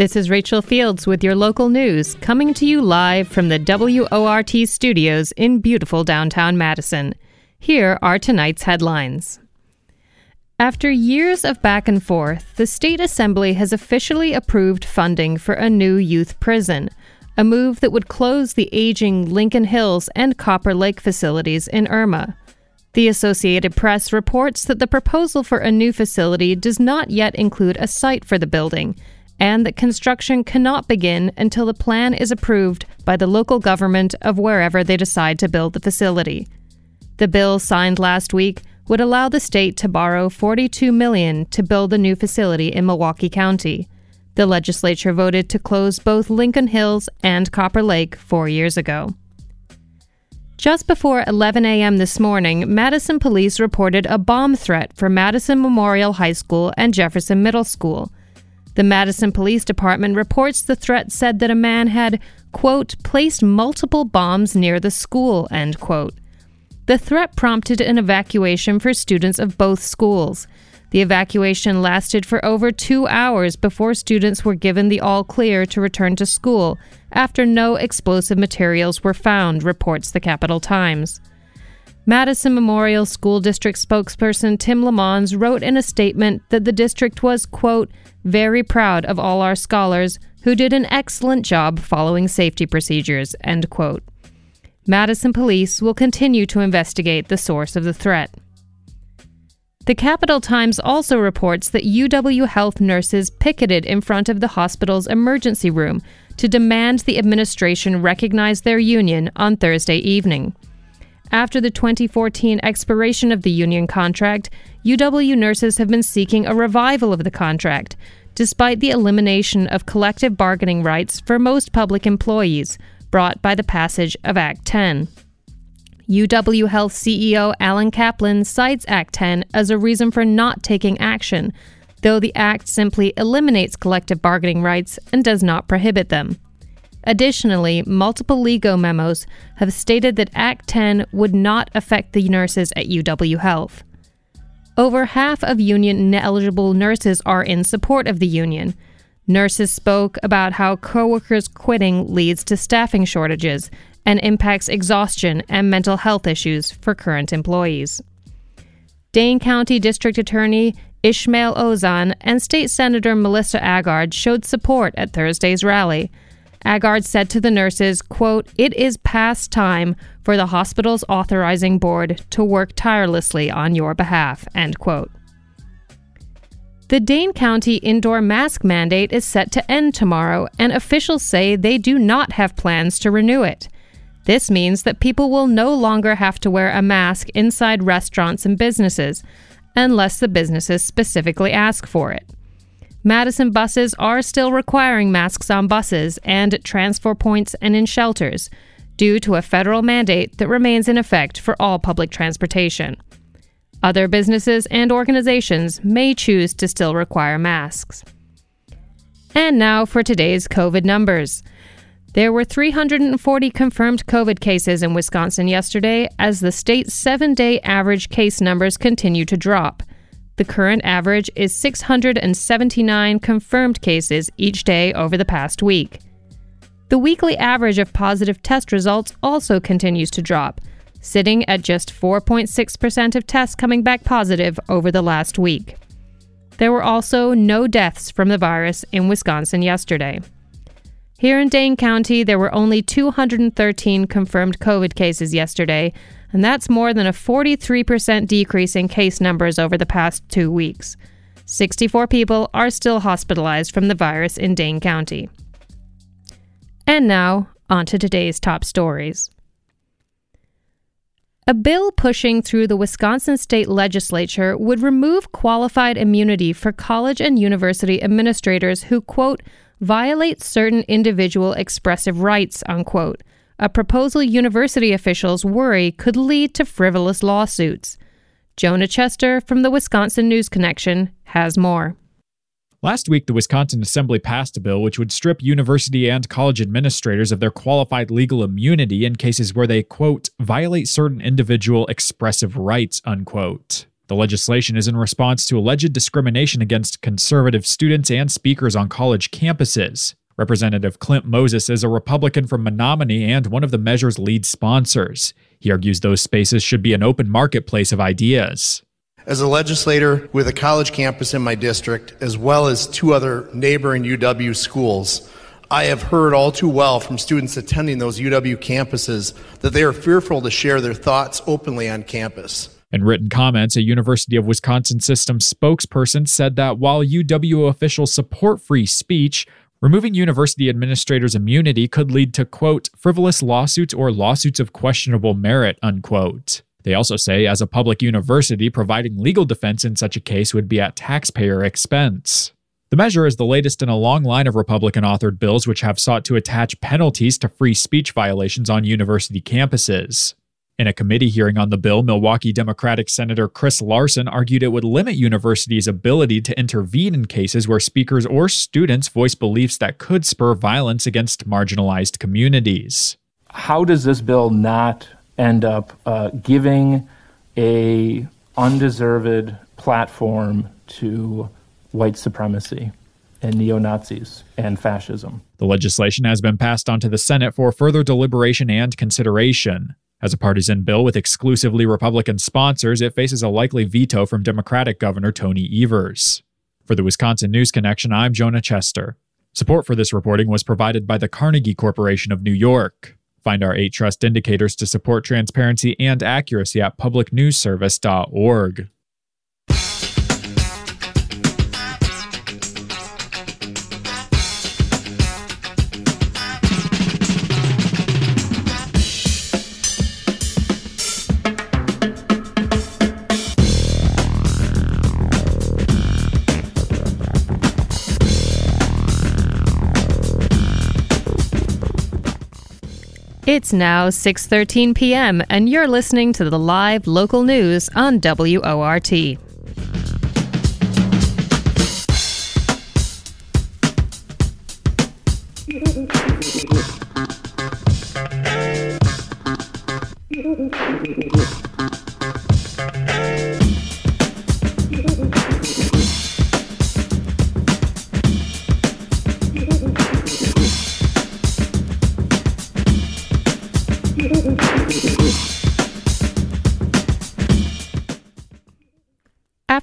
This is Rachel Fields with your local news, coming to you live from the WORT studios in beautiful downtown Madison. Here are tonight's headlines. After years of back and forth, the State Assembly has officially approved funding for a new youth prison, a move that would close the aging Lincoln Hills and Copper Lake facilities in Irma. The Associated Press reports that the proposal for a new facility does not yet include a site for the building and that construction cannot begin until the plan is approved by the local government of wherever they decide to build the facility. The bill signed last week would allow the state to borrow 42 million to build a new facility in Milwaukee County. The legislature voted to close both Lincoln Hills and Copper Lake 4 years ago. Just before 11 a.m. this morning, Madison police reported a bomb threat for Madison Memorial High School and Jefferson Middle School. The Madison Police Department reports the threat said that a man had, quote, placed multiple bombs near the school, end quote. The threat prompted an evacuation for students of both schools. The evacuation lasted for over two hours before students were given the all clear to return to school after no explosive materials were found, reports the Capital Times. Madison Memorial School District spokesperson Tim LeMonds wrote in a statement that the district was, quote, very proud of all our scholars who did an excellent job following safety procedures, end quote. Madison police will continue to investigate the source of the threat. The Capital Times also reports that UW Health nurses picketed in front of the hospital's emergency room to demand the administration recognize their union on Thursday evening. After the 2014 expiration of the union contract, UW nurses have been seeking a revival of the contract, despite the elimination of collective bargaining rights for most public employees brought by the passage of Act 10. UW Health CEO Alan Kaplan cites Act 10 as a reason for not taking action, though the Act simply eliminates collective bargaining rights and does not prohibit them. Additionally, multiple LEGO memos have stated that Act 10 would not affect the nurses at UW Health. Over half of union eligible nurses are in support of the union. Nurses spoke about how coworkers quitting leads to staffing shortages and impacts exhaustion and mental health issues for current employees. Dane County District Attorney Ismael Ozanne and State Senator Melissa Agard showed support at Thursday's rally. Agard said to the nurses, quote, It is past time for the hospital's authorizing board to work tirelessly on your behalf, end quote. The Dane County indoor mask mandate is set to end tomorrow, and officials say they do not have plans to renew it. This means that people will no longer have to wear a mask inside restaurants and businesses, unless the businesses specifically ask for it. Madison buses are still requiring masks on buses and at transfer points and in shelters due to a federal mandate that remains in effect for all public transportation. Other businesses and organizations may choose to still require masks. And now for today's COVID numbers. There were 340 confirmed COVID cases in Wisconsin yesterday as the state's seven day average case numbers continue to drop. The current average is 679 confirmed cases each day over the past week. The weekly average of positive test results also continues to drop, sitting at just 4.6% of tests coming back positive over the last week. There were also no deaths from the virus in Wisconsin yesterday. Here in Dane County, there were only 213 confirmed COVID cases yesterday, and that's more than a 43% decrease in case numbers over the past two weeks. 64 people are still hospitalized from the virus in Dane County. And now, on to today's top stories. A bill pushing through the Wisconsin state legislature would remove qualified immunity for college and university administrators who, quote, violate certain individual expressive rights, unquote, a proposal university officials worry could lead to frivolous lawsuits. Jonah Chester from the Wisconsin News Connection has more. Last week, the Wisconsin Assembly passed a bill which would strip university and college administrators of their qualified legal immunity in cases where they, quote, violate certain individual expressive rights, unquote. The legislation is in response to alleged discrimination against conservative students and speakers on college campuses. Representative Clint Moses is a Republican from Menomonie and one of the measure's lead sponsors. He argues those spaces should be an open marketplace of ideas. As a legislator with a college campus in my district, as well as two other neighboring UW schools, I have heard all too well from students attending those UW campuses that they are fearful to share their thoughts openly on campus. In written comments, a University of Wisconsin system spokesperson said that while UW officials support free speech, removing university administrators' immunity could lead to, quote, frivolous lawsuits or lawsuits of questionable merit, unquote. They also say, as a public university, providing legal defense in such a case would be at taxpayer expense. The measure is the latest in a long line of Republican authored bills which have sought to attach penalties to free speech violations on university campuses. In a committee hearing on the bill, Milwaukee Democratic Senator Chris Larson argued it would limit universities' ability to intervene in cases where speakers or students voice beliefs that could spur violence against marginalized communities. How does this bill not end up uh, giving a undeserved platform to white supremacy and neo Nazis and fascism. The legislation has been passed on to the Senate for further deliberation and consideration. As a partisan bill with exclusively Republican sponsors, it faces a likely veto from Democratic Governor Tony Evers. For the Wisconsin News Connection, I'm Jonah Chester. Support for this reporting was provided by the Carnegie Corporation of New York. Find our eight trust indicators to support transparency and accuracy at publicnewsservice.org. It's now 6:13 p.m. and you're listening to the live local news on WORT.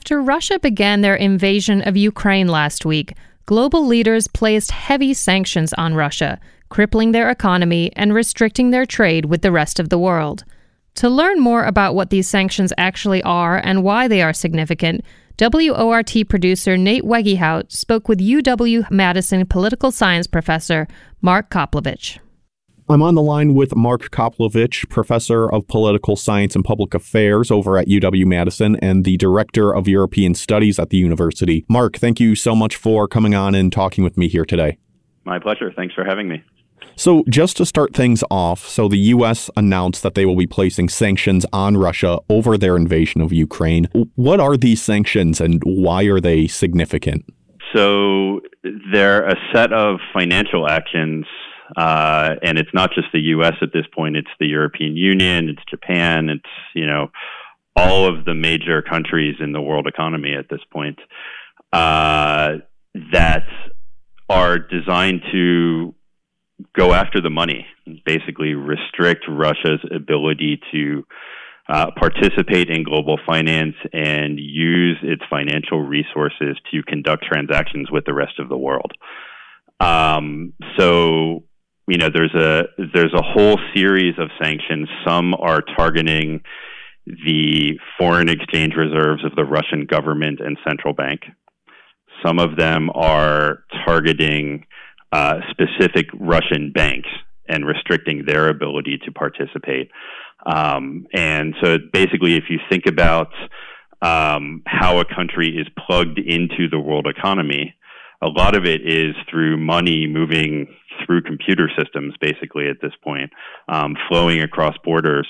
After Russia began their invasion of Ukraine last week, global leaders placed heavy sanctions on Russia, crippling their economy and restricting their trade with the rest of the world. To learn more about what these sanctions actually are and why they are significant, WORT producer Nate Wegehout spoke with UW Madison political science professor Mark Copelovitch. I'm on the line with Mark Copelovitch, professor of political science and public affairs over at UW Madison and the director of European studies at the university. Mark, thank you so much for coming on and talking with me here today. My pleasure. Thanks for having me. So, just to start things off, so the U.S. announced that they will be placing sanctions on Russia over their invasion of Ukraine. What are these sanctions and why are they significant? So, they're a set of financial actions uh, and it's not just the U.S. at this point; it's the European Union, it's Japan, it's you know all of the major countries in the world economy at this point uh, that are designed to go after the money, basically restrict Russia's ability to uh, participate in global finance and use its financial resources to conduct transactions with the rest of the world. Um, so you know, there's a there's a whole series of sanctions. Some are targeting the foreign exchange reserves of the Russian government and central bank. Some of them are targeting uh, specific Russian banks and restricting their ability to participate. Um, and so, basically, if you think about um, how a country is plugged into the world economy, a lot of it is through money moving through computer systems, basically at this point, um, flowing across borders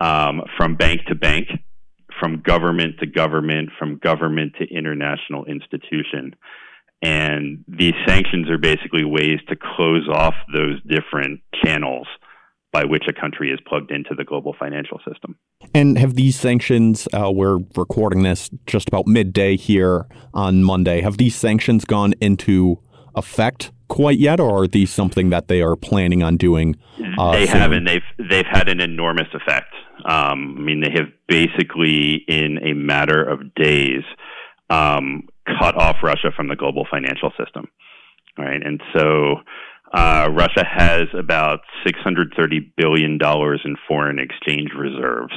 um, from bank to bank, from government to government, from government to international institution. And these sanctions are basically ways to close off those different channels by which a country is plugged into the global financial system. And have these sanctions, uh, we're recording this just about midday here on Monday, have these sanctions gone into effect quite yet, or are these something that they are planning on doing? Uh, they soon? haven't. They've they've had an enormous effect. Um, I mean, they have basically, in a matter of days, um, cut off Russia from the global financial system. Right, and so uh, Russia has about $630 billion in foreign exchange reserves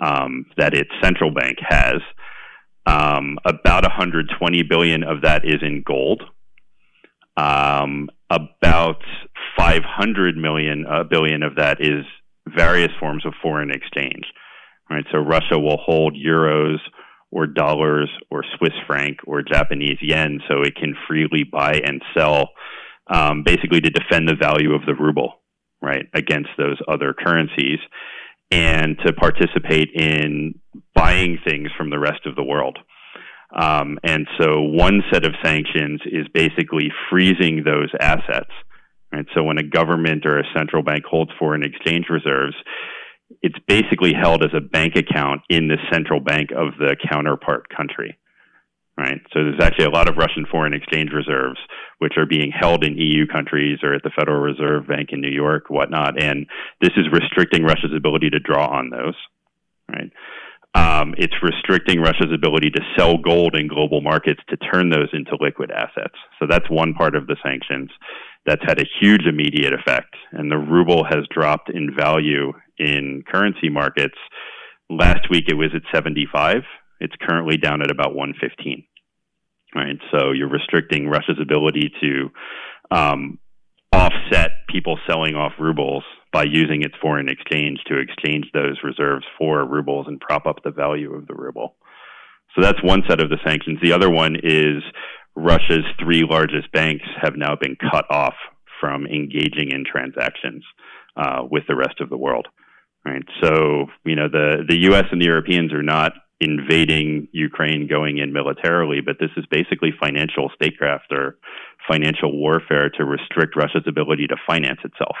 um, that its central bank has. Um, about 120 billion of that is in gold. Um, about 500 million uh, billion of that is various forms of foreign exchange. Right, so Russia will hold euros or dollars or Swiss franc or Japanese yen, so it can freely buy and sell um, basically to defend the value of the ruble, right, against those other currencies, and to participate in buying things from the rest of the world. Um, and so, one set of sanctions is basically freezing those assets. Right? So, when a government or a central bank holds foreign exchange reserves, it's basically held as a bank account in the central bank of the counterpart country right? So there's actually a lot of Russian foreign exchange reserves which are being held in EU countries or at the Federal Reserve Bank in New York, whatnot, and this is restricting Russia's ability to draw on those, right? Um, it's restricting Russia's ability to sell gold in global markets to turn those into liquid assets. So that's one part of the sanctions that's had a huge immediate effect. And the ruble has dropped in value in currency markets. Last week it was at 75. It's currently down at about 115. Right, so you're restricting Russia's ability to um, offset people selling off rubles by using its foreign exchange to exchange those reserves for rubles and prop up the value of the ruble. So that's one set of the sanctions. The other one is Russia's three largest banks have now been cut off from engaging in transactions uh, with the rest of the world. Right. So you know the the U.S. and the Europeans are not invading Ukraine, going in militarily, but this is basically financial statecraft or financial warfare to restrict Russia's ability to finance itself.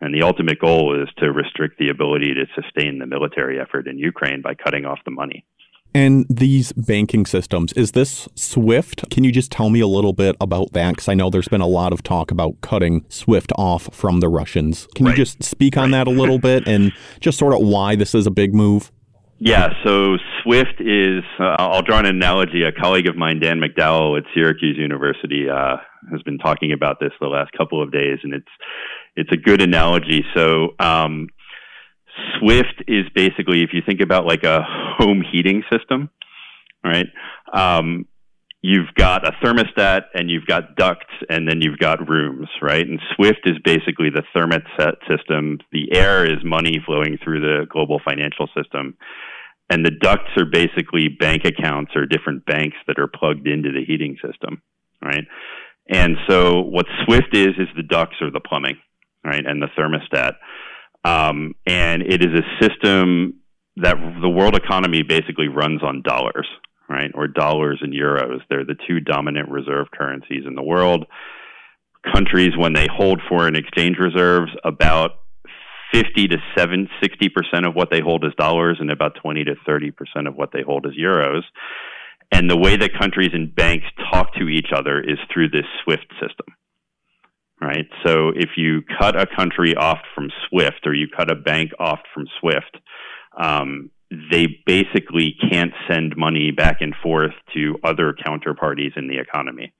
And the ultimate goal is to restrict the ability to sustain the military effort in Ukraine by cutting off the money. And these banking systems, is this SWIFT? Can you just tell me a little bit about that? Because I know there's been a lot of talk about cutting SWIFT off from the Russians. Can right. you just speak on right. that a little bit and just sort of why this is a big move? Yeah, so Swift is, uh, I'll draw an analogy. A colleague of mine, Dan McDowell at Syracuse University, uh, has been talking about this the last couple of days, and it's, it's a good analogy. So, um, Swift is basically, if you think about like a home heating system, right? Um, you've got a thermostat and you've got ducts and then you've got rooms, right? And Swift is basically the thermostat system. The air is money flowing through the global financial system. And the ducts are basically bank accounts or different banks that are plugged into the heating system, right? And so what Swift is, is the ducts or the plumbing, right? And the thermostat. Um, and it is a system that the world economy basically runs on dollars, right? Or dollars and euros. They're the two dominant reserve currencies in the world. Countries, when they hold foreign exchange reserves, about 50 to 7, 60% of what they hold is dollars and about 20 to 30% of what they hold is euros. And the way that countries and banks talk to each other is through this SWIFT system. Right? So if you cut a country off from SWIFT or you cut a bank off from SWIFT, um, they basically can't send money back and forth to other counterparties in the economy.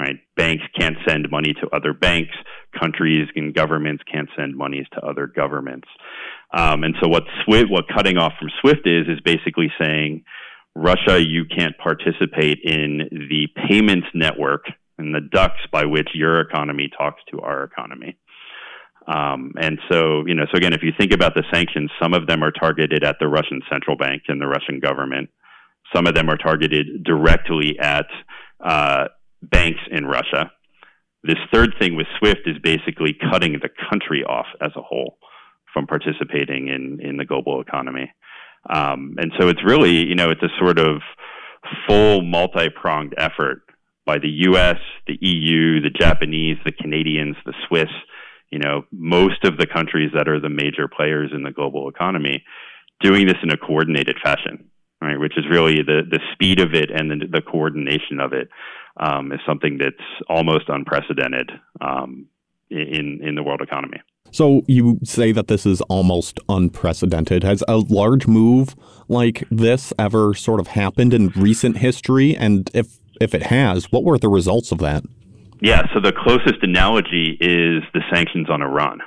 Right? Banks can't send money to other banks. Countries and governments can't send monies to other governments. Um, and so what SWIFT, what cutting off from SWIFT is, is basically saying, Russia, you can't participate in the payments network and the ducts by which your economy talks to our economy. Um, and so, you know, so again, if you think about the sanctions, some of them are targeted at the Russian central bank and the Russian government. Some of them are targeted directly at uh, banks in Russia. This third thing with SWIFT is basically cutting the country off as a whole from participating in, in the global economy. Um, and so it's really, you know, it's a sort of full multi pronged effort by the US, the EU, the Japanese, the Canadians, the Swiss, You know, most of the countries that are the major players in the global economy doing this in a coordinated fashion, right? Which is really the the speed of it and the, the coordination of it um, is something that's almost unprecedented um, in in the world economy. So you say that this is almost unprecedented. Has a large move like this ever sort of happened in recent history? And if if it has, what were the results of that? Yeah, so the closest analogy is the sanctions on Iran,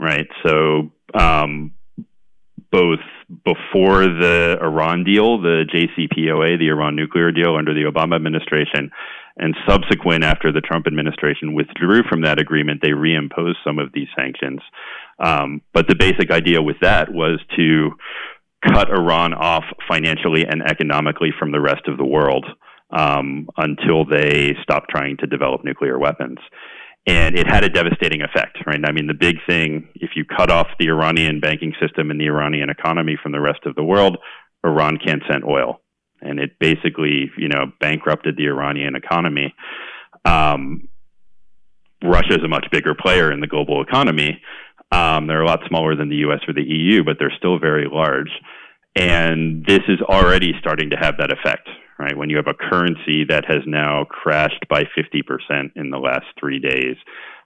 right? So um, both before the Iran deal, the JCPOA, the Iran nuclear deal under the Obama administration, and subsequent after the Trump administration withdrew from that agreement, they reimposed some of these sanctions. Um, but the basic idea with that was to cut Iran off financially and economically from the rest of the world um, until they stopped trying to develop nuclear weapons. And it had a devastating effect, right? I mean, the big thing, if you cut off the Iranian banking system and the Iranian economy from the rest of the world, Iran can't send oil and it basically, you know, bankrupted the Iranian economy. Um, Russia is a much bigger player in the global economy. Um, they're a lot smaller than the U.S. or the EU, but they're still very large. And this is already starting to have that effect, right? When you have a currency that has now crashed by 50% in the last three days.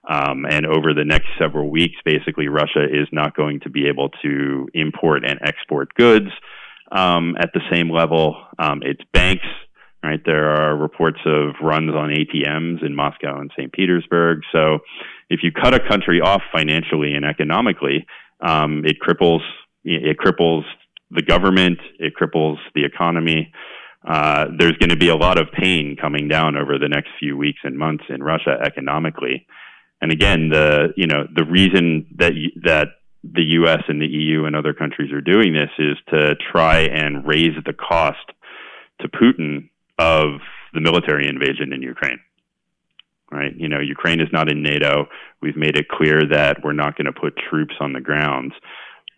Um, and over the next several weeks, basically, Russia is not going to be able to import and export goods um, at the same level. Um, it's banks, right? There are reports of runs on ATMs in Moscow and St. Petersburg. So if you cut a country off financially and economically, um, it cripples it cripples the government, it cripples the economy. Uh, there's going to be a lot of pain coming down over the next few weeks and months in Russia economically. And again, the you know the reason that that the U.S. and the EU and other countries are doing this is to try and raise the cost to Putin of the military invasion in Ukraine. Right? You know, Ukraine is not in NATO. We've made it clear that we're not going to put troops on the ground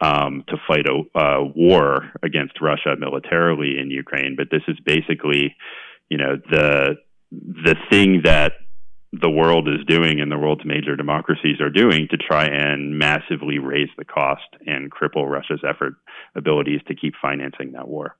um, to fight a uh, war against Russia militarily in Ukraine. But this is basically, you know, the the thing that the world is doing and the world's major democracies are doing to try and massively raise the cost and cripple Russia's effort abilities to keep financing that war.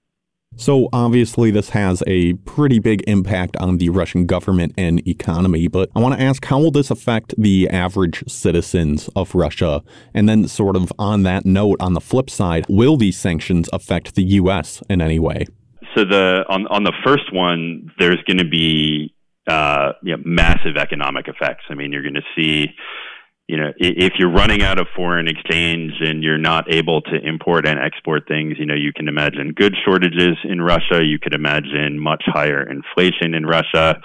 So obviously this has a pretty big impact on the Russian government and economy, but I want to ask how will this affect the average citizens of Russia? And then sort of on that note, on the flip side, will these sanctions affect the US in any way? So the on on the first one, there's going to be uh, you know, massive economic effects. I mean, you're going to see, you know, if you're running out of foreign exchange and you're not able to import and export things, you know, you can imagine good shortages in Russia. You could imagine much higher inflation in Russia.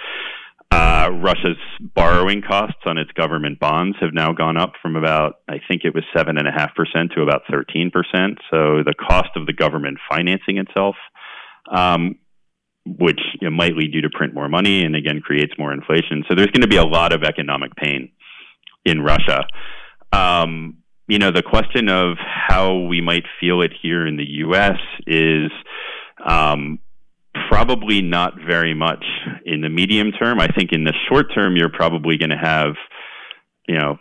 Uh, Russia's borrowing costs on its government bonds have now gone up from about, I think it was seven and a half percent to about thirteen percent. So the cost of the government financing itself um, which you know, might lead you to print more money and again creates more inflation. So there's going to be a lot of economic pain in Russia. Um, you know, the question of how we might feel it here in the U.S. is um, probably not very much in the medium term. I think in the short term, you're probably going to have, you know,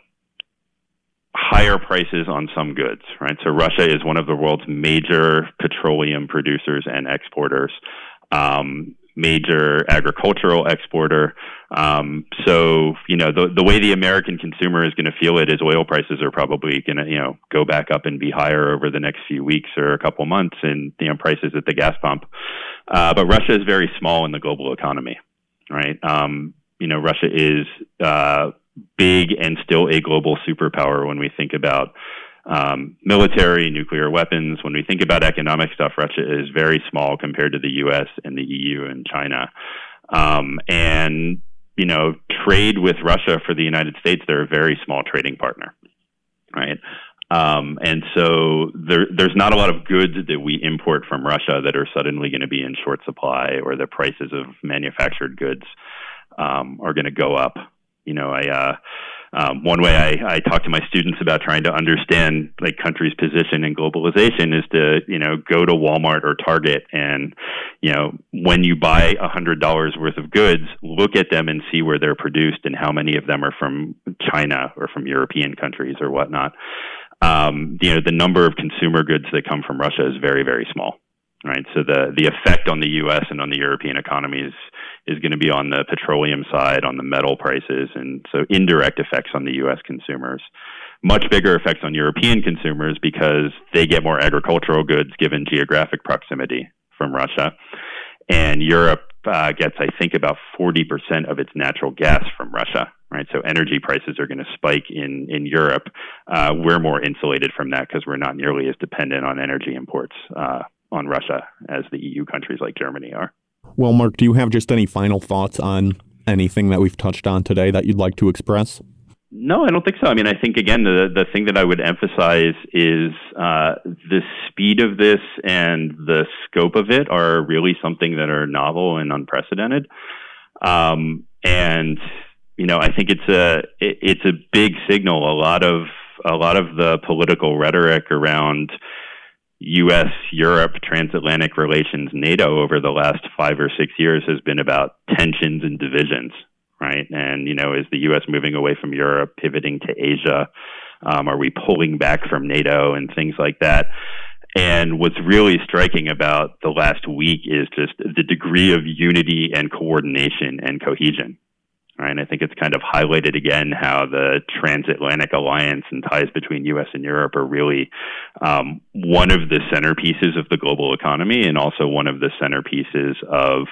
higher prices on some goods, right? So Russia is one of the world's major petroleum producers and exporters um, major agricultural exporter. Um, so, you know, the, the way the American consumer is going to feel it is oil prices are probably going to, you know, go back up and be higher over the next few weeks or a couple months and, you know, prices at the gas pump. Uh, but Russia is very small in the global economy, right? Um, you know, Russia is uh, big and still a global superpower when we think about um, military, nuclear weapons. When we think about economic stuff, Russia is very small compared to the U.S. and the EU and China. Um, and you know, trade with Russia for the United States, they're a very small trading partner, right? Um, and so there, there's not a lot of goods that we import from Russia that are suddenly going to be in short supply, or the prices of manufactured goods um, are going to go up. You know, I. Uh, Um, one way I, I talk to my students about trying to understand like countries' position in globalization is to you know go to Walmart or Target and you know when you buy a hundred dollars worth of goods, look at them and see where they're produced and how many of them are from China or from European countries or whatnot. Um, you know the number of consumer goods that come from Russia is very very small right? So the the effect on the U.S. and on the European economies is going to be on the petroleum side, on the metal prices, and so indirect effects on the U.S. consumers. Much bigger effects on European consumers because they get more agricultural goods given geographic proximity from Russia, and Europe uh, gets, I think, about 40% of its natural gas from Russia. Right, so energy prices are going to spike in in Europe. Uh, we're more insulated from that because we're not nearly as dependent on energy imports uh, on Russia as the EU countries like Germany are. Well, Mark, do you have just any final thoughts on anything that we've touched on today that you'd like to express? No, I don't think so. I mean, I think again the the thing that I would emphasize is uh, the speed of this and the scope of it are really something that are novel and unprecedented. Um, and you know, I think it's a it, it's a big signal. A lot of a lot of the political rhetoric around U.S. Europe transatlantic relations NATO over the last five or six years has been about tensions and divisions, right? And you know, is the U.S. moving away from Europe, pivoting to Asia? Um, are we pulling back from NATO and things like that? And what's really striking about the last week is just the degree of unity and coordination and cohesion Right? And I think it's kind of highlighted again how the transatlantic alliance and ties between U.S. and Europe are really um, one of the centerpieces of the global economy and also one of the centerpieces of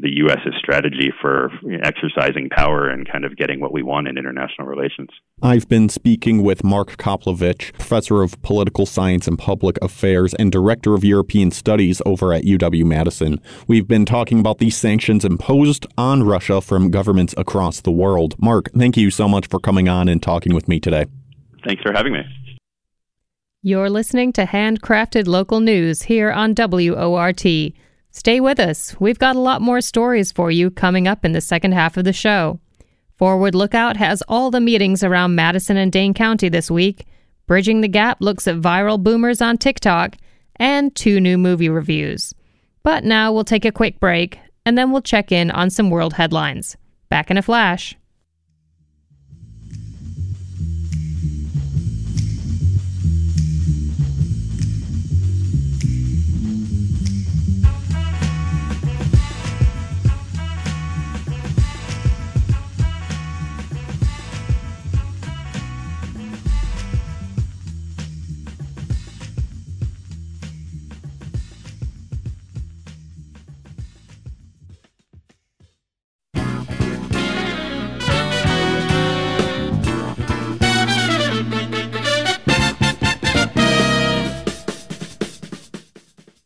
the U.S.'s strategy for exercising power and kind of getting what we want in international relations. I've been speaking with Mark Copelovitch, professor of political science and public affairs and director of European studies over at UW Madison. We've been talking about these sanctions imposed on Russia from governments across the world. Mark, thank you so much for coming on and talking with me today. Thanks for having me. You're listening to Handcrafted Local News here on WORT. Stay with us. We've got a lot more stories for you coming up in the second half of the show. Forward Lookout has all the meetings around Madison and Dane County this week. Bridging the Gap looks at viral boomers on TikTok and two new movie reviews. But now we'll take a quick break and then we'll check in on some world headlines. Back in a flash.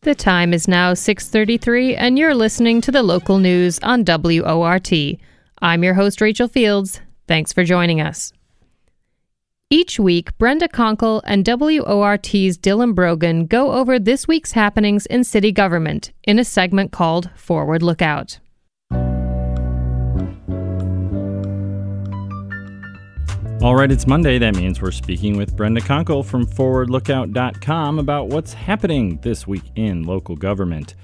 The time is now 6:33 and you're listening to the local news on WORT. I'm your host Rachel Fields. Thanks for joining us. Each week, Brenda Konkel and WORT's Dylan Brogan go over this week's happenings in city government in a segment called Forward Lookout. All right, it's Monday. That means we're speaking with Brenda Konkel from ForwardLookout.com about what's happening this week in local government.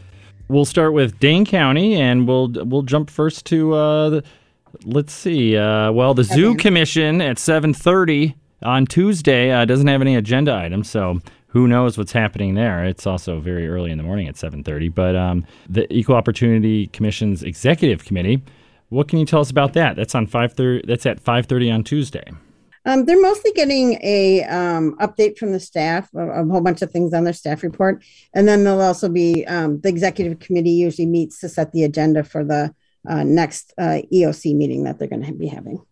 We'll start with Dane County, and we'll we'll jump first to uh, the, let's see. Uh, well, the Zoo Commission at 7:30 on Tuesday uh, doesn't have any agenda items, so who knows what's happening there? It's also very early in the morning at 7:30. But um, the Equal Opportunity Commission's Executive Committee. What can you tell us about that? That's on 5:30. That's at 5:30 on Tuesday. Um, they're mostly getting a um, update from the staff, a, a, whole bunch of things on their staff report, and then they'll also be um, the executive committee usually meets to set the agenda for the uh, next uh, EOC meeting that they're going to be having.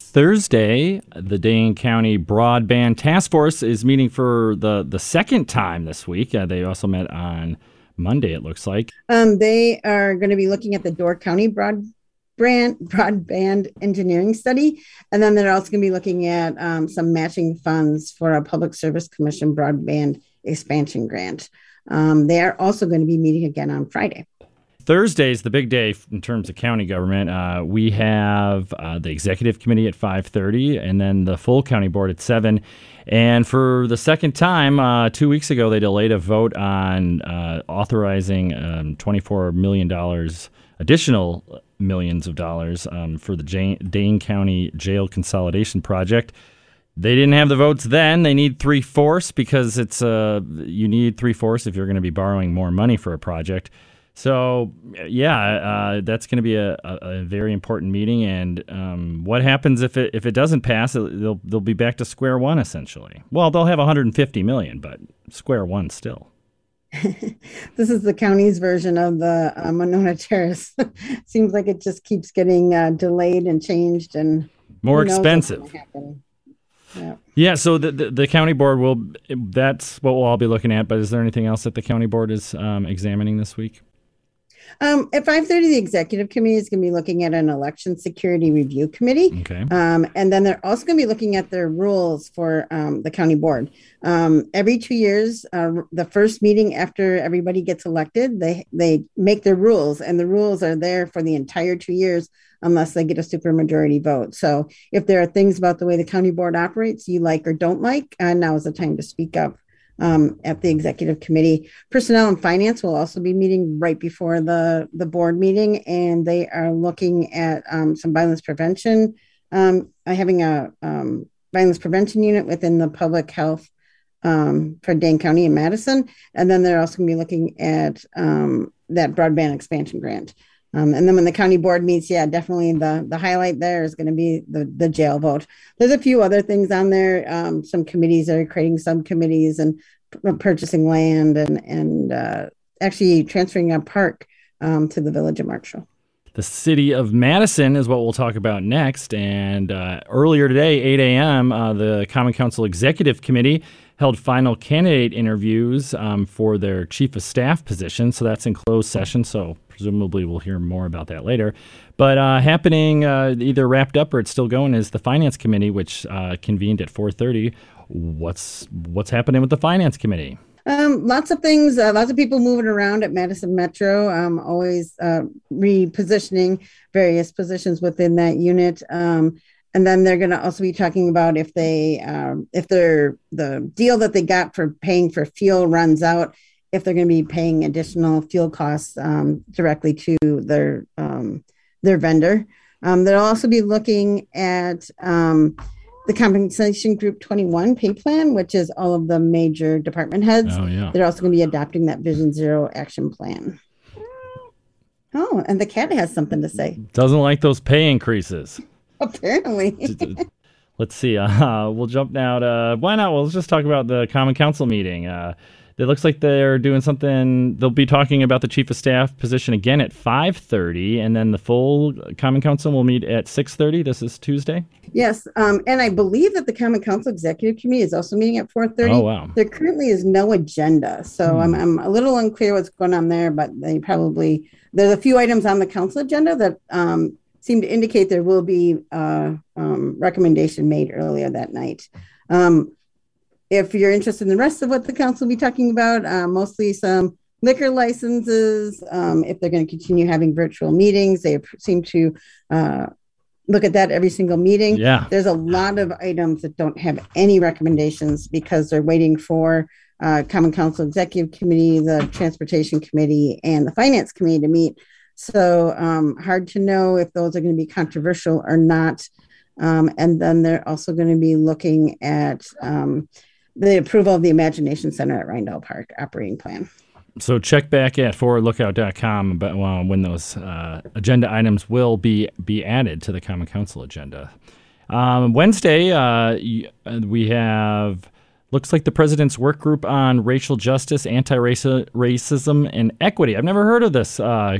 Thursday, the Dane County Broadband Task Force is meeting for the the second time this week. Uh, they also met on Monday, it looks like. Um, they are going to be looking at the Door County Broad brand broadband engineering study and then they're also going to be looking at um, some matching funds for a public service commission broadband expansion grant um, they are also going to be meeting again on friday Thursday is the big day in terms of county government. Uh, we have uh, the executive committee at 5:30, and then the full county board at seven. And for the second time, uh, two weeks ago, they delayed a vote on uh, authorizing um, 24 million dollars additional millions of dollars um, for the Dane County Jail Consolidation Project. They didn't have the votes then. They need three fourths because it's uh, you need three fourths if you're going to be borrowing more money for a project. So yeah, uh, that's going to be a, a, a, very important meeting. And um, what happens if it if it doesn't pass? They'll they'll be back to square one essentially. Well, they'll have 150 million, but square one still. this is the county's version of the uh, Monona Terrace. Seems like it just keeps getting uh, delayed and changed and more expensive. Yeah. yeah. So the, the, the county board will. That's what we'll all be looking at. But is there anything else that the county board is um, examining this week? Um, at 5.30, the executive committee is going to be looking at an election security review committee. Okay. Um, and then they're also going to be looking at their rules for um, the county board. Um, every two years, uh, the first meeting after everybody gets elected, they, they make their rules, and the rules are there for the entire two years unless they get a supermajority vote. So if there are things about the way the county board operates you like or don't like, uh, now is the time to speak up um, at the executive committee. Personnel and finance will also be meeting right before the, the board meeting, and they are looking at um, some violence prevention, um, having a um, violence prevention unit within the public health um, for Dane County and Madison. And then they're also going to be looking at um, that broadband expansion grant. Um, and then when the county board meets, yeah, definitely the the highlight there is going to be the the jail vote. There's a few other things on there. Um, some committees are creating subcommittees and p- purchasing land and and uh, actually transferring a park um, to the village of Marshall. The city of Madison is what we'll talk about next. And uh, earlier today, 8 a.m., uh, the Common Council Executive Committee held final candidate interviews um, for their chief of staff position. So that's in closed session. So presumably we'll hear more about that later. But uh, happening, uh, either wrapped up or it's still going, is the finance committee, which uh, convened at 4:30. What's what's happening with the finance committee? Um, lots of things, uh, lots of people moving around at Madison Metro, um, always uh, repositioning various positions within that unit. Um, and then they're going to also be talking about if they, um, if they're the deal that they got for paying for fuel runs out, if they're going to be paying additional fuel costs um, directly to their um, their vendor. they'll also be looking at the compensation group 21 pay plan which is all of the major department heads. Oh, yeah. they're also going to be adopting that vision zero action plan. Oh and the cat has something to say. Doesn't like those pay increases. Apparently. Let's see uh, we'll jump now to why not? Well, let's just talk about the common council meeting. Uh, it looks like they're doing something. They'll be talking about the chief of staff position again at 5:30, and then the full Common Council will meet at 6:30. This is Tuesday. Yes, um, and I believe that the Common Council Executive Committee is also meeting at 4:30. Oh wow! There currently is no agenda, so hmm. I'm I'm a little unclear what's going on there. But they probably there's a few items on the council agenda that um, seem to indicate there will be a uh, um, recommendation made earlier that night. Um, if you're interested in the rest of what the council will be talking about, uh, mostly some liquor licenses, um, if they're going to continue having virtual meetings, they seem to uh, look at that every single meeting. Yeah. There's a lot of items that don't have any recommendations because they're waiting for uh, Common Council Executive Committee, the Transportation Committee, and the Finance Committee to meet. So um, hard to know if those are going to be controversial or not. Um, and then they're also going to be looking at um, the approval of the Imagination Center at Reindahl Park operating plan. So check back at forwardlookout.com about uh, when those uh, agenda items will be be added to the Common Council agenda. Um, Wednesday, uh, uh we have looks like the president's work group on racial justice, anti-racism, and equity. I've never heard of this uh,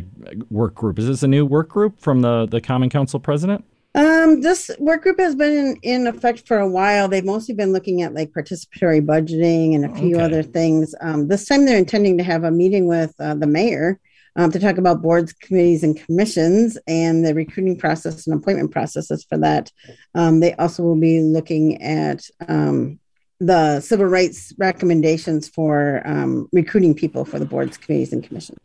work group. Is this a new work group from the the Common Council president? Um, this work group has been in, in, effect for a while. They've mostly been looking at like participatory budgeting and a few okay. other things. Um, this time they're intending to have a meeting with uh, the mayor um, to talk about boards, committees, and commissions and the recruiting process and appointment processes for that. Um, they also will be looking at um, the civil rights recommendations for um, recruiting people for the boards, committees, and commissions.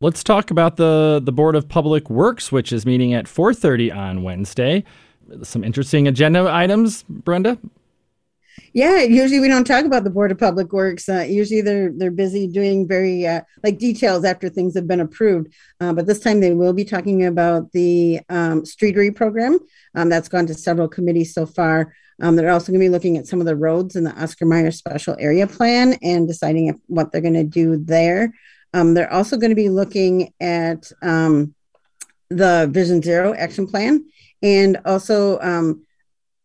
Let's talk about the the Board of Public Works, which is meeting at 4:30 on Wednesday. Some interesting agenda items, Brenda. Yeah, usually we don't talk about the Board of Public Works. Uh, usually they're they're busy doing very uh, like details after things have been approved. Uh, but this time they will be talking about the um, streetery program um, that's gone to several committees so far. Um, they're also going to be looking at some of the roads in the Oscar Mayer Special Area Plan and deciding if, what they're going to do there. Um, they're also going to be looking at um, the Vision Zero action plan and also um,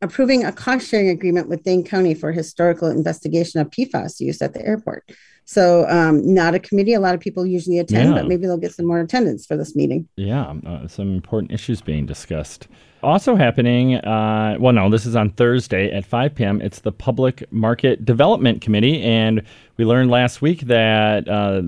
approving a cost sharing agreement with Dane County for historical investigation of PFAS use at the airport. So, um, not a committee. A lot of people usually attend, Yeah. but maybe they'll get some more attendance for this meeting. Yeah, uh, some important issues being discussed. Also happening, uh, well, no, this is on Thursday at 5 p.m. It's the Public Market Development Committee. And we learned last week that uh,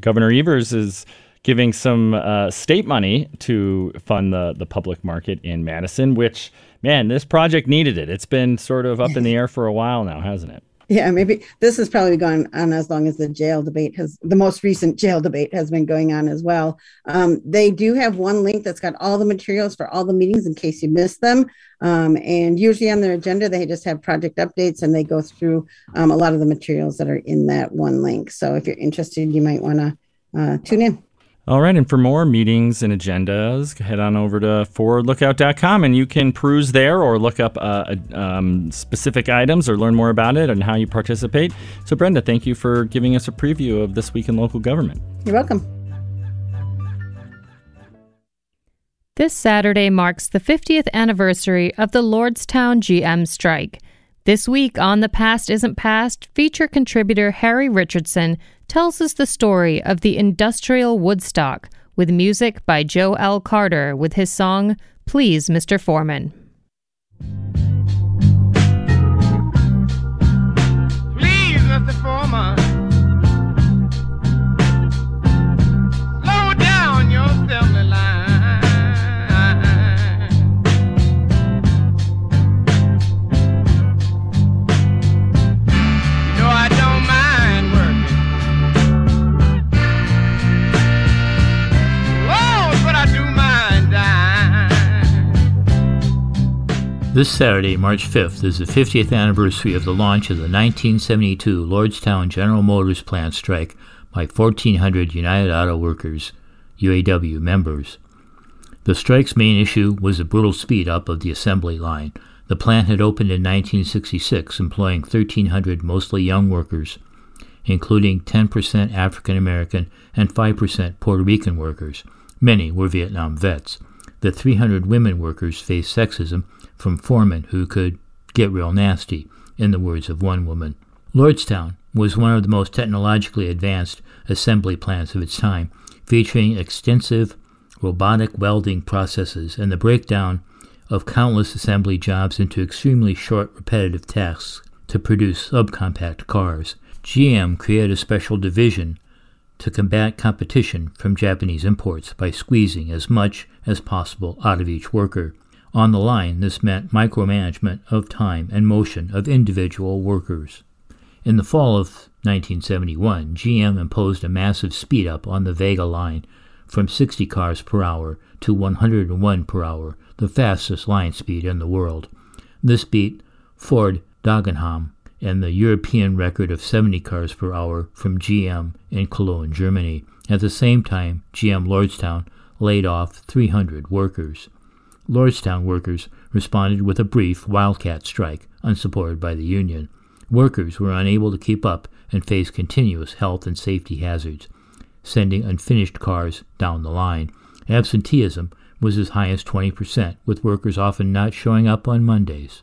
Governor Evers is giving some uh, state money to fund the, the public market in Madison, which, man, this project needed it. It's been sort of up in the air for a while now, hasn't it? Yeah, maybe this has probably gone on as long as the jail debate has, the most recent jail debate has been going on as well. Um, they do have one link that's got all the materials for all the meetings in case you missed them. Um, and usually on their agenda, they just have project updates and they go through um, a lot of the materials that are in that one link. So if you're interested, you might want to uh, tune in. All right, and for more meetings and agendas, head on over to forwardlookout.com and you can peruse there or look up uh, um, specific items or learn more about it and how you participate. So, Brenda, thank you for giving us a preview of this week in local government. You're welcome. This Saturday marks the 50th anniversary of the Lordstown GM strike. This week on The Past Isn't Past, feature contributor Harry Richardson tells us the story of the industrial Woodstock with music by Joe L. Carter with his song Please, Mr. Foreman. Please, Mr. Foreman. This Saturday, March 5th, is the 50th anniversary of the launch of the 1972 Lordstown General Motors plant strike by 1,400 United Auto Workers, UAW members. The strike's main issue was the brutal speed up of the assembly line. The plant had opened in 1966, employing 1,300 mostly young workers, including 10% African American and 5% Puerto Rican workers. Many were Vietnam vets. The 300 women workers faced sexism from foremen who could get real nasty, in the words of one woman. Lordstown was one of the most technologically advanced assembly plants of its time, featuring extensive robotic welding processes and the breakdown of countless assembly jobs into extremely short repetitive tasks to produce subcompact cars. GM created a special division to combat competition from Japanese imports by squeezing as much as possible out of each worker. On the line, this meant micromanagement of time and motion of individual workers. In the fall of 1971, GM imposed a massive speed up on the Vega line from 60 cars per hour to 101 per hour, the fastest line speed in the world. This beat Ford Dagenham and the European record of 70 cars per hour from GM in Cologne, Germany. At the same time, GM Lordstown laid off 300 workers. Lordstown workers responded with a brief wildcat strike, unsupported by the union. Workers were unable to keep up and faced continuous health and safety hazards, sending unfinished cars down the line. Absenteeism was as high as 20%, with workers often not showing up on Mondays.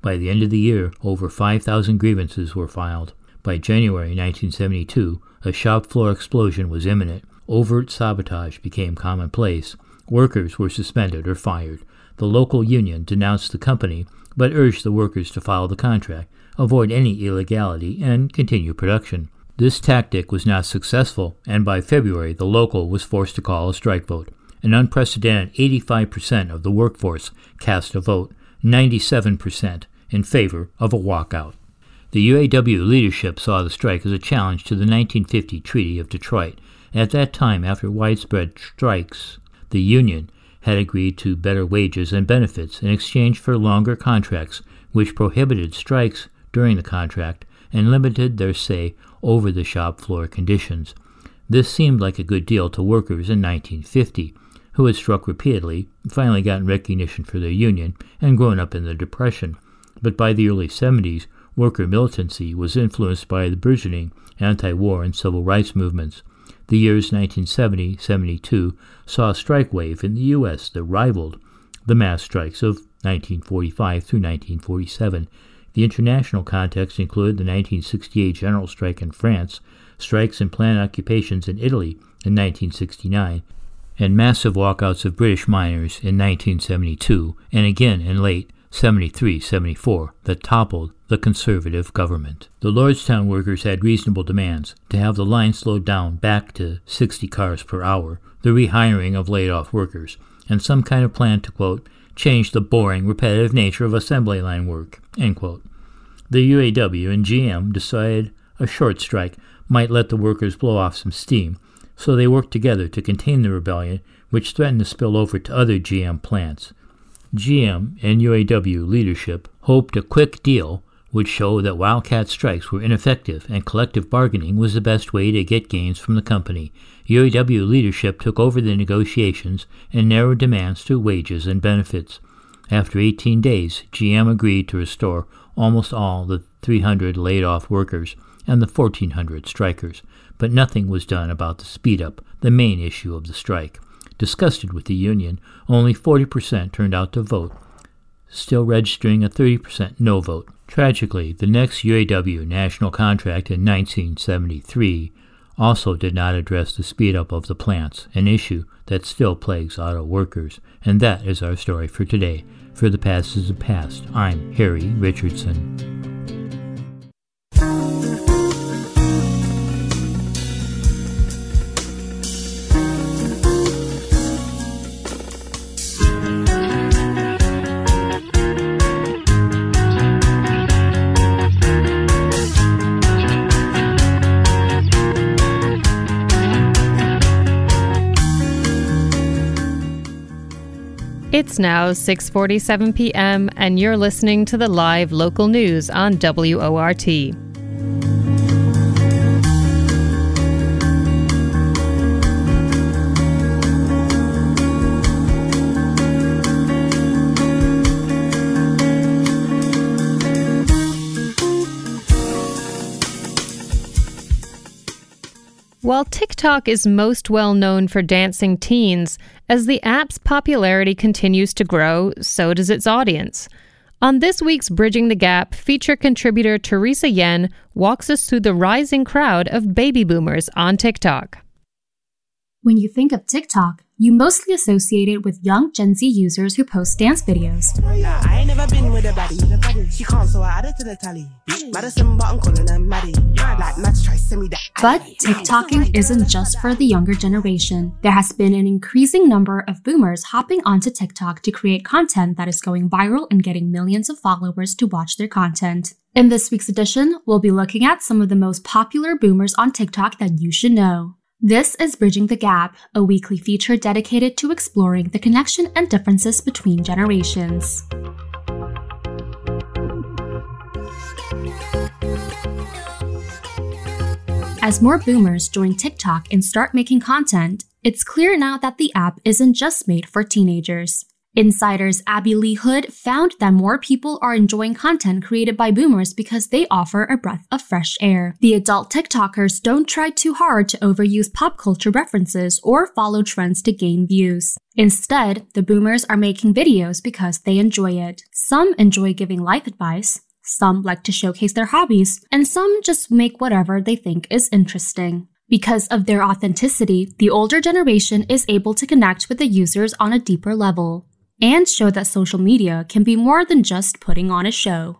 By the end of the year, over 5,000 grievances were filed. By January 1972, a shop floor explosion was imminent. Overt sabotage became commonplace. Workers were suspended or fired. The local union denounced the company, but urged the workers to follow the contract, avoid any illegality, and continue production. This tactic was not successful, and by February, the local was forced to call a strike vote. An unprecedented 85% of the workforce cast a vote, 97% in favor of a walkout. The UAW leadership saw the strike as a challenge to the 1950 Treaty of Detroit At that time, after widespread strikes, the union had agreed to better wages and benefits in exchange for longer contracts, which prohibited strikes during the contract and limited their say over the shop floor conditions. This seemed like a good deal to workers in 1950, who had struck repeatedly, finally gotten recognition for their union, and grown up in the Depression. But by the early 70s, worker militancy was influenced by the burgeoning anti war and civil rights movements. The years 1970 72 saw a strike wave in the U.S. that rivaled the mass strikes of 1945 through 1947. The international context included the 1968 general strike in France, strikes and planned occupations in Italy in 1969, and massive walkouts of British miners in 1972 and again in late 73 74 that toppled the conservative government. The Lordstown workers had reasonable demands to have the line slowed down back to 60 cars per hour, the rehiring of laid off workers, and some kind of plan to, quote, change the boring, repetitive nature of assembly line work, end quote. The UAW and GM decided a short strike might let the workers blow off some steam, so they worked together to contain the rebellion, which threatened to spill over to other GM plants. GM and UAW leadership hoped a quick deal would show that wildcat strikes were ineffective and collective bargaining was the best way to get gains from the company. UAW leadership took over the negotiations and narrowed demands to wages and benefits. After 18 days, GM agreed to restore almost all the 300 laid off workers and the 1,400 strikers, but nothing was done about the speed up, the main issue of the strike. Disgusted with the union, only 40% turned out to vote, still registering a 30% no vote. Tragically, the next UAW national contract in 1973 also did not address the speed up of the plants, an issue that still plagues auto workers. And that is our story for today. For the past is the past, I'm Harry Richardson. It's now 6:47 p.m. and you're listening to the live local news on WORT. While TikTok is most well known for dancing teens, as the app's popularity continues to grow, so does its audience. On this week's Bridging the Gap, feature contributor Teresa Yen walks us through the rising crowd of baby boomers on TikTok. When you think of TikTok, you mostly associate it with young Gen Z users who post dance videos. Nah, I ain't never been with a baddie. She can't, so I added to the tally. Madison, but I'm calling her Maddie. Like Mads try send me that. But TikToking isn't just for the younger generation. There has been an increasing number of boomers hopping onto TikTok to create content that is going viral and getting millions of followers to watch their content. In this week's edition, we'll be looking at some of the most popular boomers on TikTok that you should know. This is Bridging the Gap, a weekly feature dedicated to exploring the connection and differences between generations. As more boomers join TikTok and start making content, it's clear now that the app isn't just made for teenagers. Insiders Abby Lee Hood found that more people are enjoying content created by boomers because they offer a breath of fresh air. The adult TikTokers don't try too hard to overuse pop culture references or follow trends to gain views. Instead, the boomers are making videos because they enjoy it. Some enjoy giving life advice, some like to showcase their hobbies, and some just make whatever they think is interesting. Because of their authenticity, the older generation is able to connect with the users on a deeper level and show that social media can be more than just putting on a show.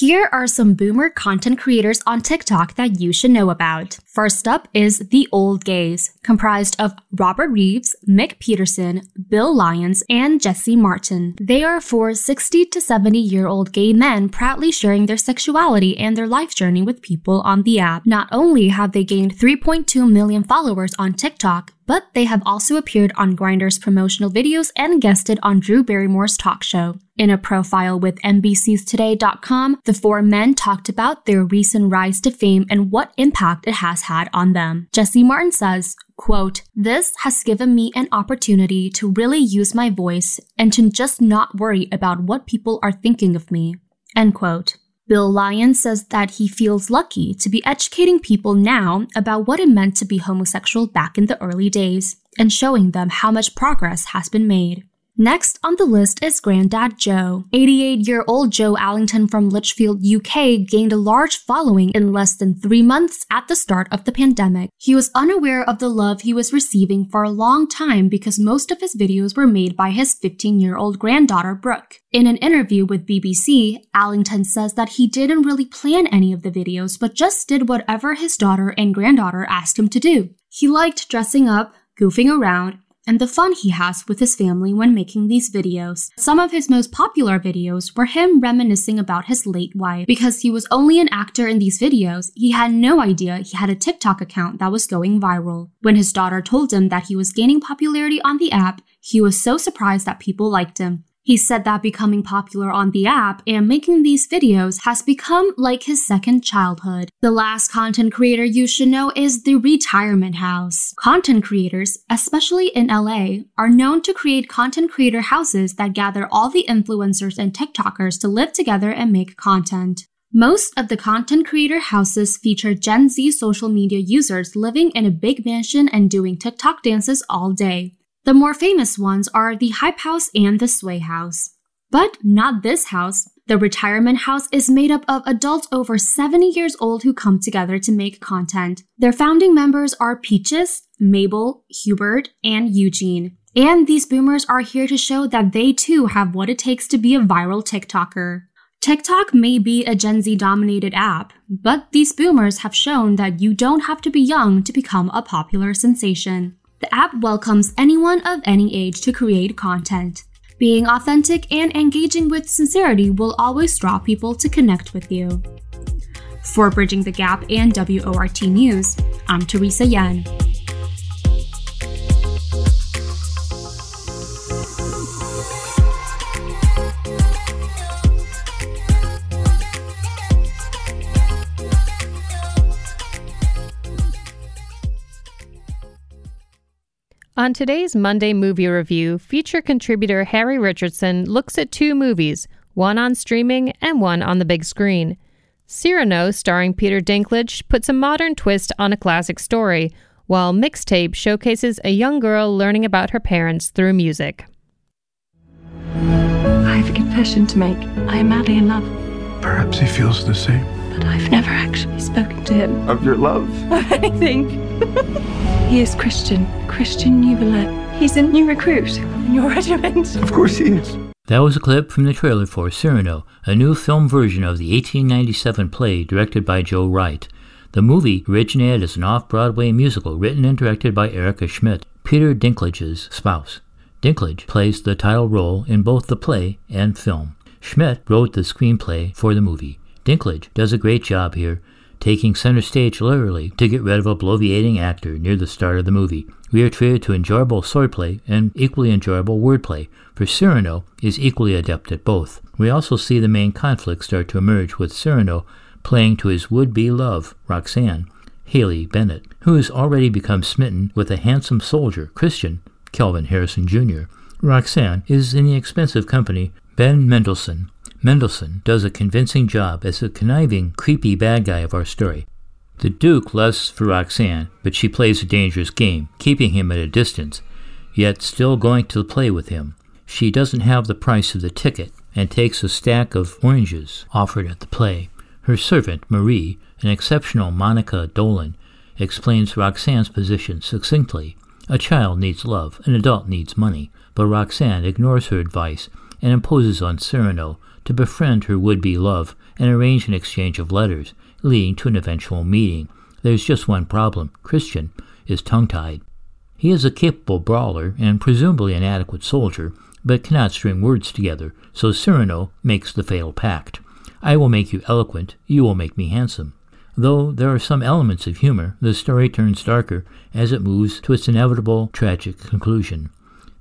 Here are some boomer content creators on TikTok that you should know about. First up is The Old Gays, comprised of Robert Reeves, Mick Peterson, Bill Lyons, and Jesse Martin. They are four 60 to 70 year old gay men proudly sharing their sexuality and their life journey with people on the app. Not only have they gained 3.2 million followers on TikTok, but they have also appeared on Grindr's promotional videos and guested on Drew Barrymore's talk show. In a profile with NBCstoday.com, the four men talked about their recent rise to fame and what impact it has had on them. Jesse Martin says, quote, This has given me an opportunity to really use my voice and to just not worry about what people are thinking of me. End quote. Bill Lyon says that he feels lucky to be educating people now about what it meant to be homosexual back in the early days and showing them how much progress has been made. Next on the list is Granddad Joe. 88 year old Joe Allington from Lichfield, UK gained a large following in less than three months at the start of the pandemic. He was unaware of the love he was receiving for a long time because most of his videos were made by his 15 year old granddaughter, Brooke. In an interview with BBC, Allington says that he didn't really plan any of the videos but just did whatever his daughter and granddaughter asked him to do. He liked dressing up, goofing around, and the fun he has with his family when making these videos. Some of his most popular videos were him reminiscing about his late wife. Because he was only an actor in these videos, he had no idea he had a TikTok account that was going viral. When his daughter told him that he was gaining popularity on the app, he was so surprised that people liked him. He said that becoming popular on the app and making these videos has become like his second childhood. The last content creator you should know is The Retirement House. Content creators, especially in LA, are known to create content creator houses that gather all the influencers and TikTokers to live together and make content. Most of the content creator houses feature Gen Z social media users living in a big mansion and doing TikTok dances all day. The more famous ones are the Hype House and the Sway House. But not this house. The retirement house is made up of adults over 70 years old who come together to make content. Their founding members are Peaches, Mabel, Hubert, and Eugene. And these boomers are here to show that they too have what it takes to be a viral TikToker. TikTok may be a Gen Z dominated app, but these boomers have shown that you don't have to be young to become a popular sensation. The app welcomes anyone of any age to create content. Being authentic and engaging with sincerity will always draw people to connect with you. For Bridging the Gap and WORT News, I'm Teresa Yen. On today's Monday Movie Review, feature contributor Harry Richardson looks at two movies, one on streaming and one on the big screen. Cyrano, starring Peter Dinklage, puts a modern twist on a classic story, while Mixtape showcases a young girl learning about her parents through music. I have a confession to make. I am madly in love, Perhaps he feels the same. But I've never actually spoken to him Of your love? of anything. he is Christian, Christian de Neuvillette. He's a new recruit in your regiment. Of course he is. That was a clip from the trailer for Cyrano, a new film version of the 1897 play directed by Joe Wright. The movie originated as an off Broadway musical written and directed by Erica Schmidt, Peter Dinklage's spouse. Dinklage plays the title role in both the play and film. Schmidt wrote the screenplay for the movie. Dinklage does a great job here, taking center stage literally to get rid of a bloviating actor near the start of the movie. We are treated to enjoyable swordplay and equally enjoyable wordplay, for Cyrano is equally adept at both. We also see the main conflict start to emerge with Cyrano playing to his would-be love, Roxanne, Haley Bennett, who has already become smitten with a handsome soldier, Christian, Kelvin Harrison Jr. Roxanne is in the expensive company Ben Mendelsohn. Mendelsohn does a convincing job as the conniving, creepy bad guy of our story. The Duke lusts for Roxanne, but she plays a dangerous game, keeping him at a distance, yet still going to play with him. She doesn't have the price of the ticket and takes a stack of oranges offered at the play. Her servant, Marie, an exceptional Monica Dolan, explains Roxanne's position succinctly. A child needs love, an adult needs money, but Roxanne ignores her advice and imposes on Cyrano to befriend her would be love and arrange an exchange of letters, leading to an eventual meeting. There's just one problem Christian is tongue tied. He is a capable brawler and presumably an adequate soldier, but cannot string words together, so Cyrano makes the fatal pact I will make you eloquent, you will make me handsome. Though there are some elements of humor, the story turns darker as it moves to its inevitable tragic conclusion.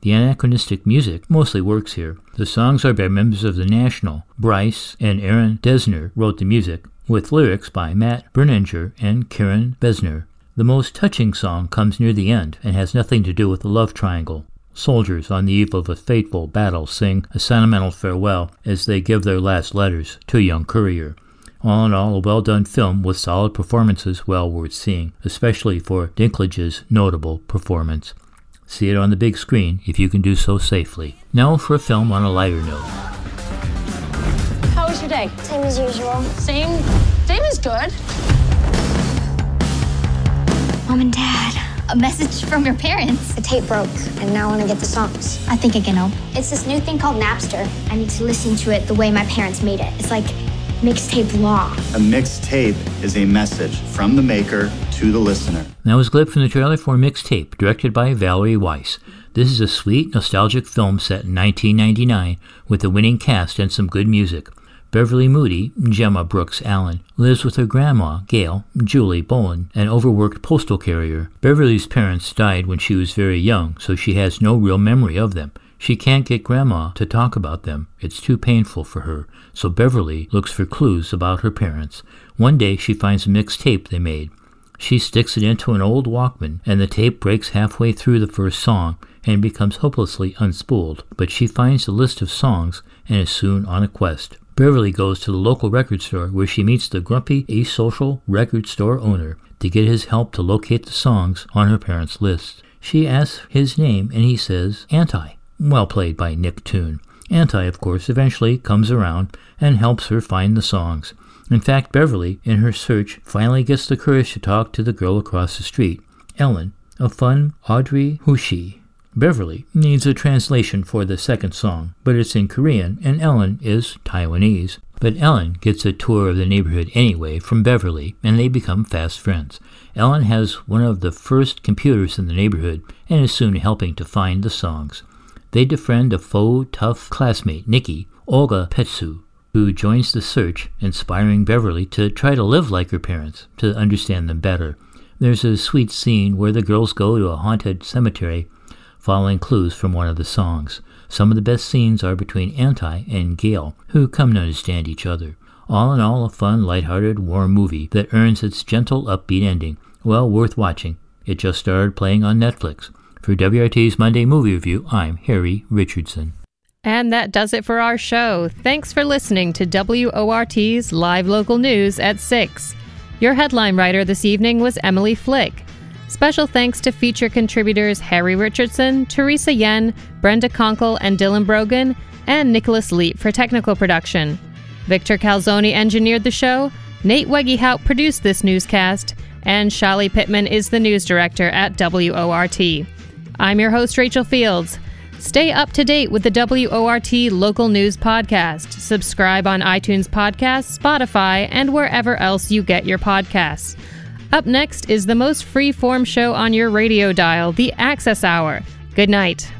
The anachronistic music mostly works here. The songs are by members of the National. Bryce and Aaron Dessner wrote the music, with lyrics by Matt Berninger and Carin Besser. The most touching song comes near the end and has nothing to do with the love triangle. Soldiers on the eve of a fateful battle sing a sentimental farewell as they give their last letters to a young courier. All in all, a well done film with solid performances well worth seeing, especially for Dinklage's notable performance. See it on the big screen if you can do so safely. Now for a film on a lighter note. How was your day? Same as usual. Same. Same as good. Mom and Dad. A message from your parents. The tape broke, and now I want to get the songs. I think I can help. It's this new thing called Napster. I need to listen to it the way my parents made it. It's like mixtape law. A mixtape is a message from the maker to the listener. That was a clip from the trailer for Mixtape, directed by Valerie Weiss. This is a sweet, nostalgic film set in 1999 with a winning cast and some good music. Beverly Moody, Gemma Brooks Allen, lives with her grandma, Gail, Julie Bowen, an overworked postal carrier. Beverly's parents died when she was very young, so she has no real memory of them. She can't get Grandma to talk about them. It's too painful for her. So Beverly looks for clues about her parents. One day she finds a mixed tape they made. She sticks it into an old Walkman, and the tape breaks halfway through the first song and becomes hopelessly unspooled. But she finds a list of songs and is soon on a quest. Beverly goes to the local record store where she meets the grumpy, asocial record store owner to get his help to locate the songs on her parents' list. She asks his name and he says, Anti. Well played by Nick Thune. Anti, of course, eventually comes around and helps her find the songs. In fact, Beverly, in her search, finally gets the courage to talk to the girl across the street, Ellen, a fun Audrey Hushi. Beverly needs a translation for the second song, but it's in Korean and Ellen is Taiwanese. But Ellen gets a tour of the neighborhood anyway from Beverly and they become fast friends. Ellen has one of the first computers in the neighborhood and is soon helping to find the songs. They befriend a faux tough classmate, Nikki, Olga Petsa, who joins the search, inspiring Beverly to try to live like her parents, to understand them better. There's a sweet scene where the girls go to a haunted cemetery following clues from one of the songs. Some of the best scenes are between Anti and Gail, who come to understand each other. All in all, a fun, light-hearted, warm movie that earns its gentle, upbeat ending. Well worth watching. It just started playing on Netflix. For WRT's Monday Movie Review, I'm Harry Richardson. And that does it for our show. Thanks for listening to WORT's live local news at 6. Your headline writer this evening was Emily Flick. Special thanks to feature contributors Harry Richardson, Teresa Yen, Brenda Konkel, and Dylan Brogan, and Nicholas Leet for technical production. Victor Calzoni engineered the show, Nate Wegehout produced this newscast, and Chali Pittman is the news director at WORT. I'm your host, Rachel Fields. Stay up to date with the WORT Local News Podcast. Subscribe on iTunes Podcasts, Spotify, and wherever else you get your podcasts. Up next is the most free form show on your radio dial, the Access Hour. Good night.